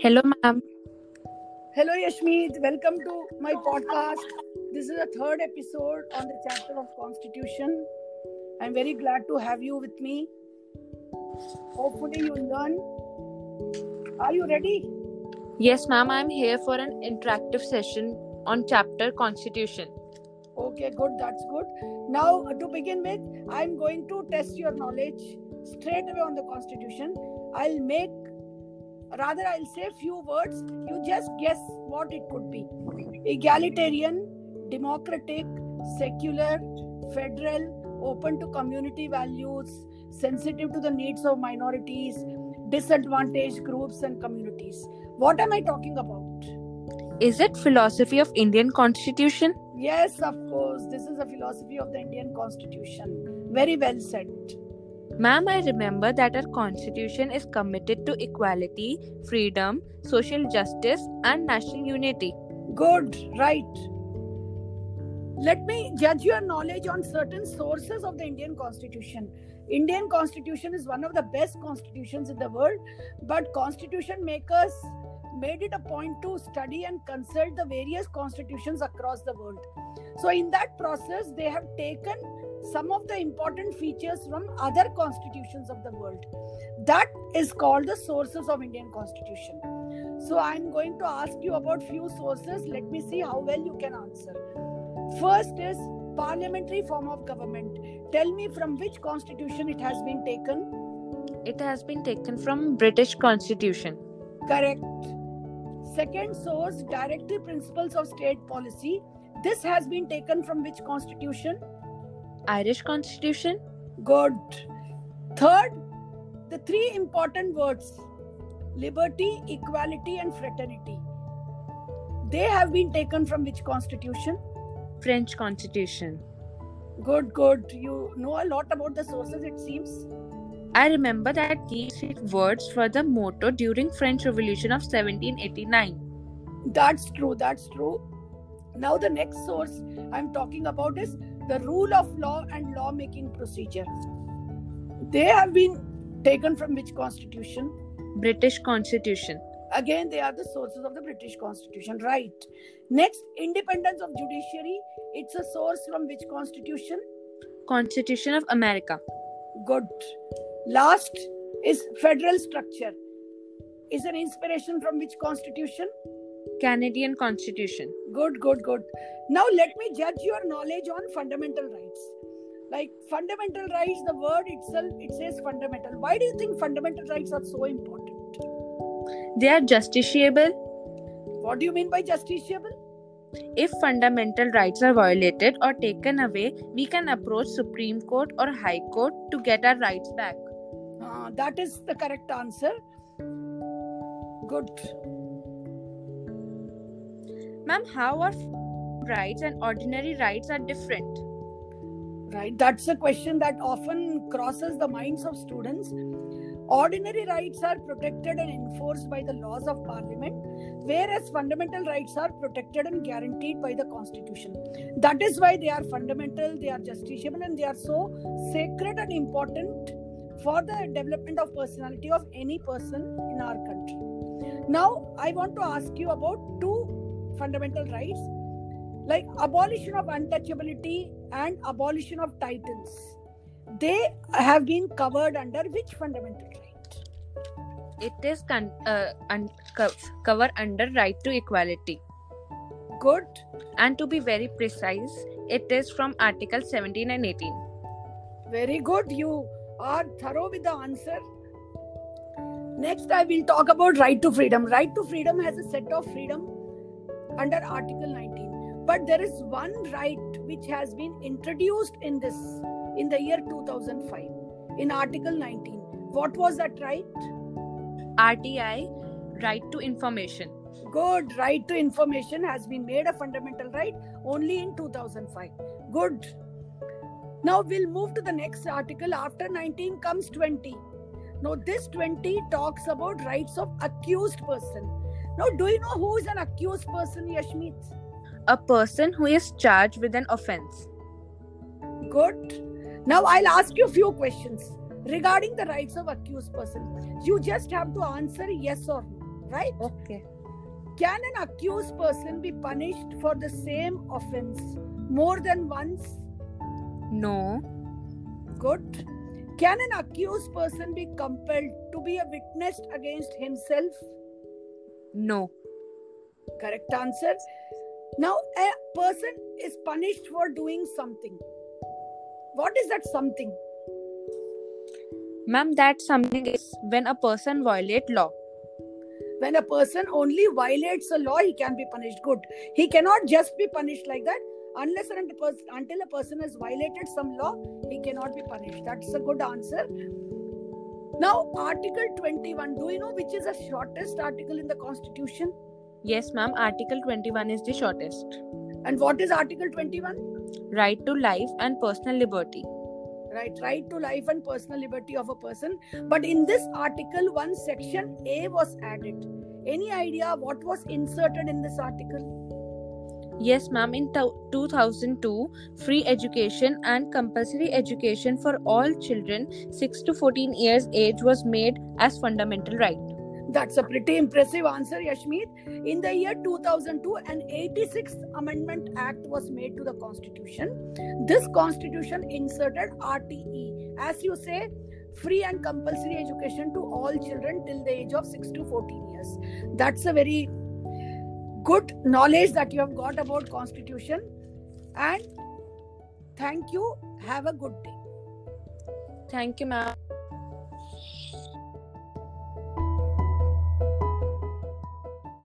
Hello, ma'am. Hello, Yashmeet. Welcome to my podcast. This is the third episode on the chapter of Constitution. I'm very glad to have you with me. Hopefully, you learn. Are you ready? Yes, ma'am. I'm here for an interactive session on chapter Constitution. Okay, good. That's good. Now, to begin with, I'm going to test your knowledge straight away on the Constitution. I'll make, rather, I'll say few words. You just guess what it could be egalitarian, democratic, secular, federal, open to community values, sensitive to the needs of minorities, disadvantaged groups and communities. What am I talking about? Is it philosophy of Indian Constitution? Yes, of course. This is a philosophy of the Indian Constitution. Very well said. Ma'am, I remember that our constitution is committed to equality, freedom, social justice, and national unity. Good, right. Let me judge your knowledge on certain sources of the Indian Constitution. Indian Constitution is one of the best constitutions in the world, but constitution makers made it a point to study and consult the various constitutions across the world. So, in that process, they have taken some of the important features from other constitutions of the world. That is called the sources of Indian Constitution. So, I'm going to ask you about few sources. Let me see how well you can answer. First is parliamentary form of government. Tell me from which constitution it has been taken. It has been taken from British Constitution. Correct. Second source, directive principles of state policy. This has been taken from which constitution? Irish Constitution. Good. Third, the three important words liberty, equality, and fraternity. They have been taken from which constitution? French Constitution. Good, good. You know a lot about the sources, it seems. I remember that these words were the motto during French Revolution of 1789. That's true, that's true. Now the next source I'm talking about is the rule of law and lawmaking procedure. They have been taken from which constitution? British Constitution. Again, they are the sources of the British Constitution, right? Next, independence of judiciary. It's a source from which constitution? Constitution of America. Good. Last is federal structure. Is an inspiration from which constitution? Canadian Constitution. Good, good, good. Now let me judge your knowledge on fundamental rights. Like fundamental rights, the word itself it says fundamental. Why do you think fundamental rights are so important? They are justiciable. What do you mean by justiciable? If fundamental rights are violated or taken away, we can approach Supreme Court or High Court to get our rights back. Uh, that is the correct answer. Good. Ma'am, how are rights and ordinary rights are different? Right, that's a question that often crosses the minds of students. Ordinary rights are protected and enforced by the laws of parliament, whereas fundamental rights are protected and guaranteed by the constitution. That is why they are fundamental, they are justiciable, and they are so sacred and important for the development of personality of any person in our country. Now, I want to ask you about two fundamental rights like abolition of untouchability and abolition of titles they have been covered under which fundamental right? It is con- uh, un- co- covered under right to equality. Good. And to be very precise, it is from Article 17 and 18. Very good. You are thorough with the answer. Next, I will talk about right to freedom. Right to freedom has a set of freedom under Article 19. But there is one right which has been introduced in this in the year 2005 in Article 19. What was that right? RTI, right to information. Good. Right to information has been made a fundamental right only in 2005. Good. Now we'll move to the next article. After 19 comes 20. Now this 20 talks about rights of accused person. Now, do you know who is an accused person, Yashmeet? A person who is charged with an offense. Good. Now I'll ask you a few questions regarding the rights of accused person. You just have to answer yes or no. right Okay. can an accused person be punished for the same offense more than once No. good can an accused person be compelled to be a witness against himself No. correct answer. Now a person is punished for doing something. What is that something? Ma'am, that something is when a person violate law. when a person only violates a law he can be punished. Good. He cannot just be punished like that. Unless and until a person has violated some law he cannot be punished. That's a good answer now article 21 do you know which is the shortest article in the constitution Yes, ma'am. Article 21 is the shortest. and what is article 21 Right to life and personal liberty. right right to life and personal liberty of a person but in this article one section a was added any idea what was inserted in this article Yes, ma'am. In to- 2002, free education and compulsory education for all children 6 to 14 years age was made as fundamental right. That's a pretty impressive answer, Yashmeet. In the year 2002, an 86th Amendment Act was made to the Constitution. This Constitution inserted RTE, as you say, free and compulsory education to all children till the age of 6 to 14 years. That's a very good knowledge that you have got about Constitution. And thank you. Have a good day. Thank you, ma'am.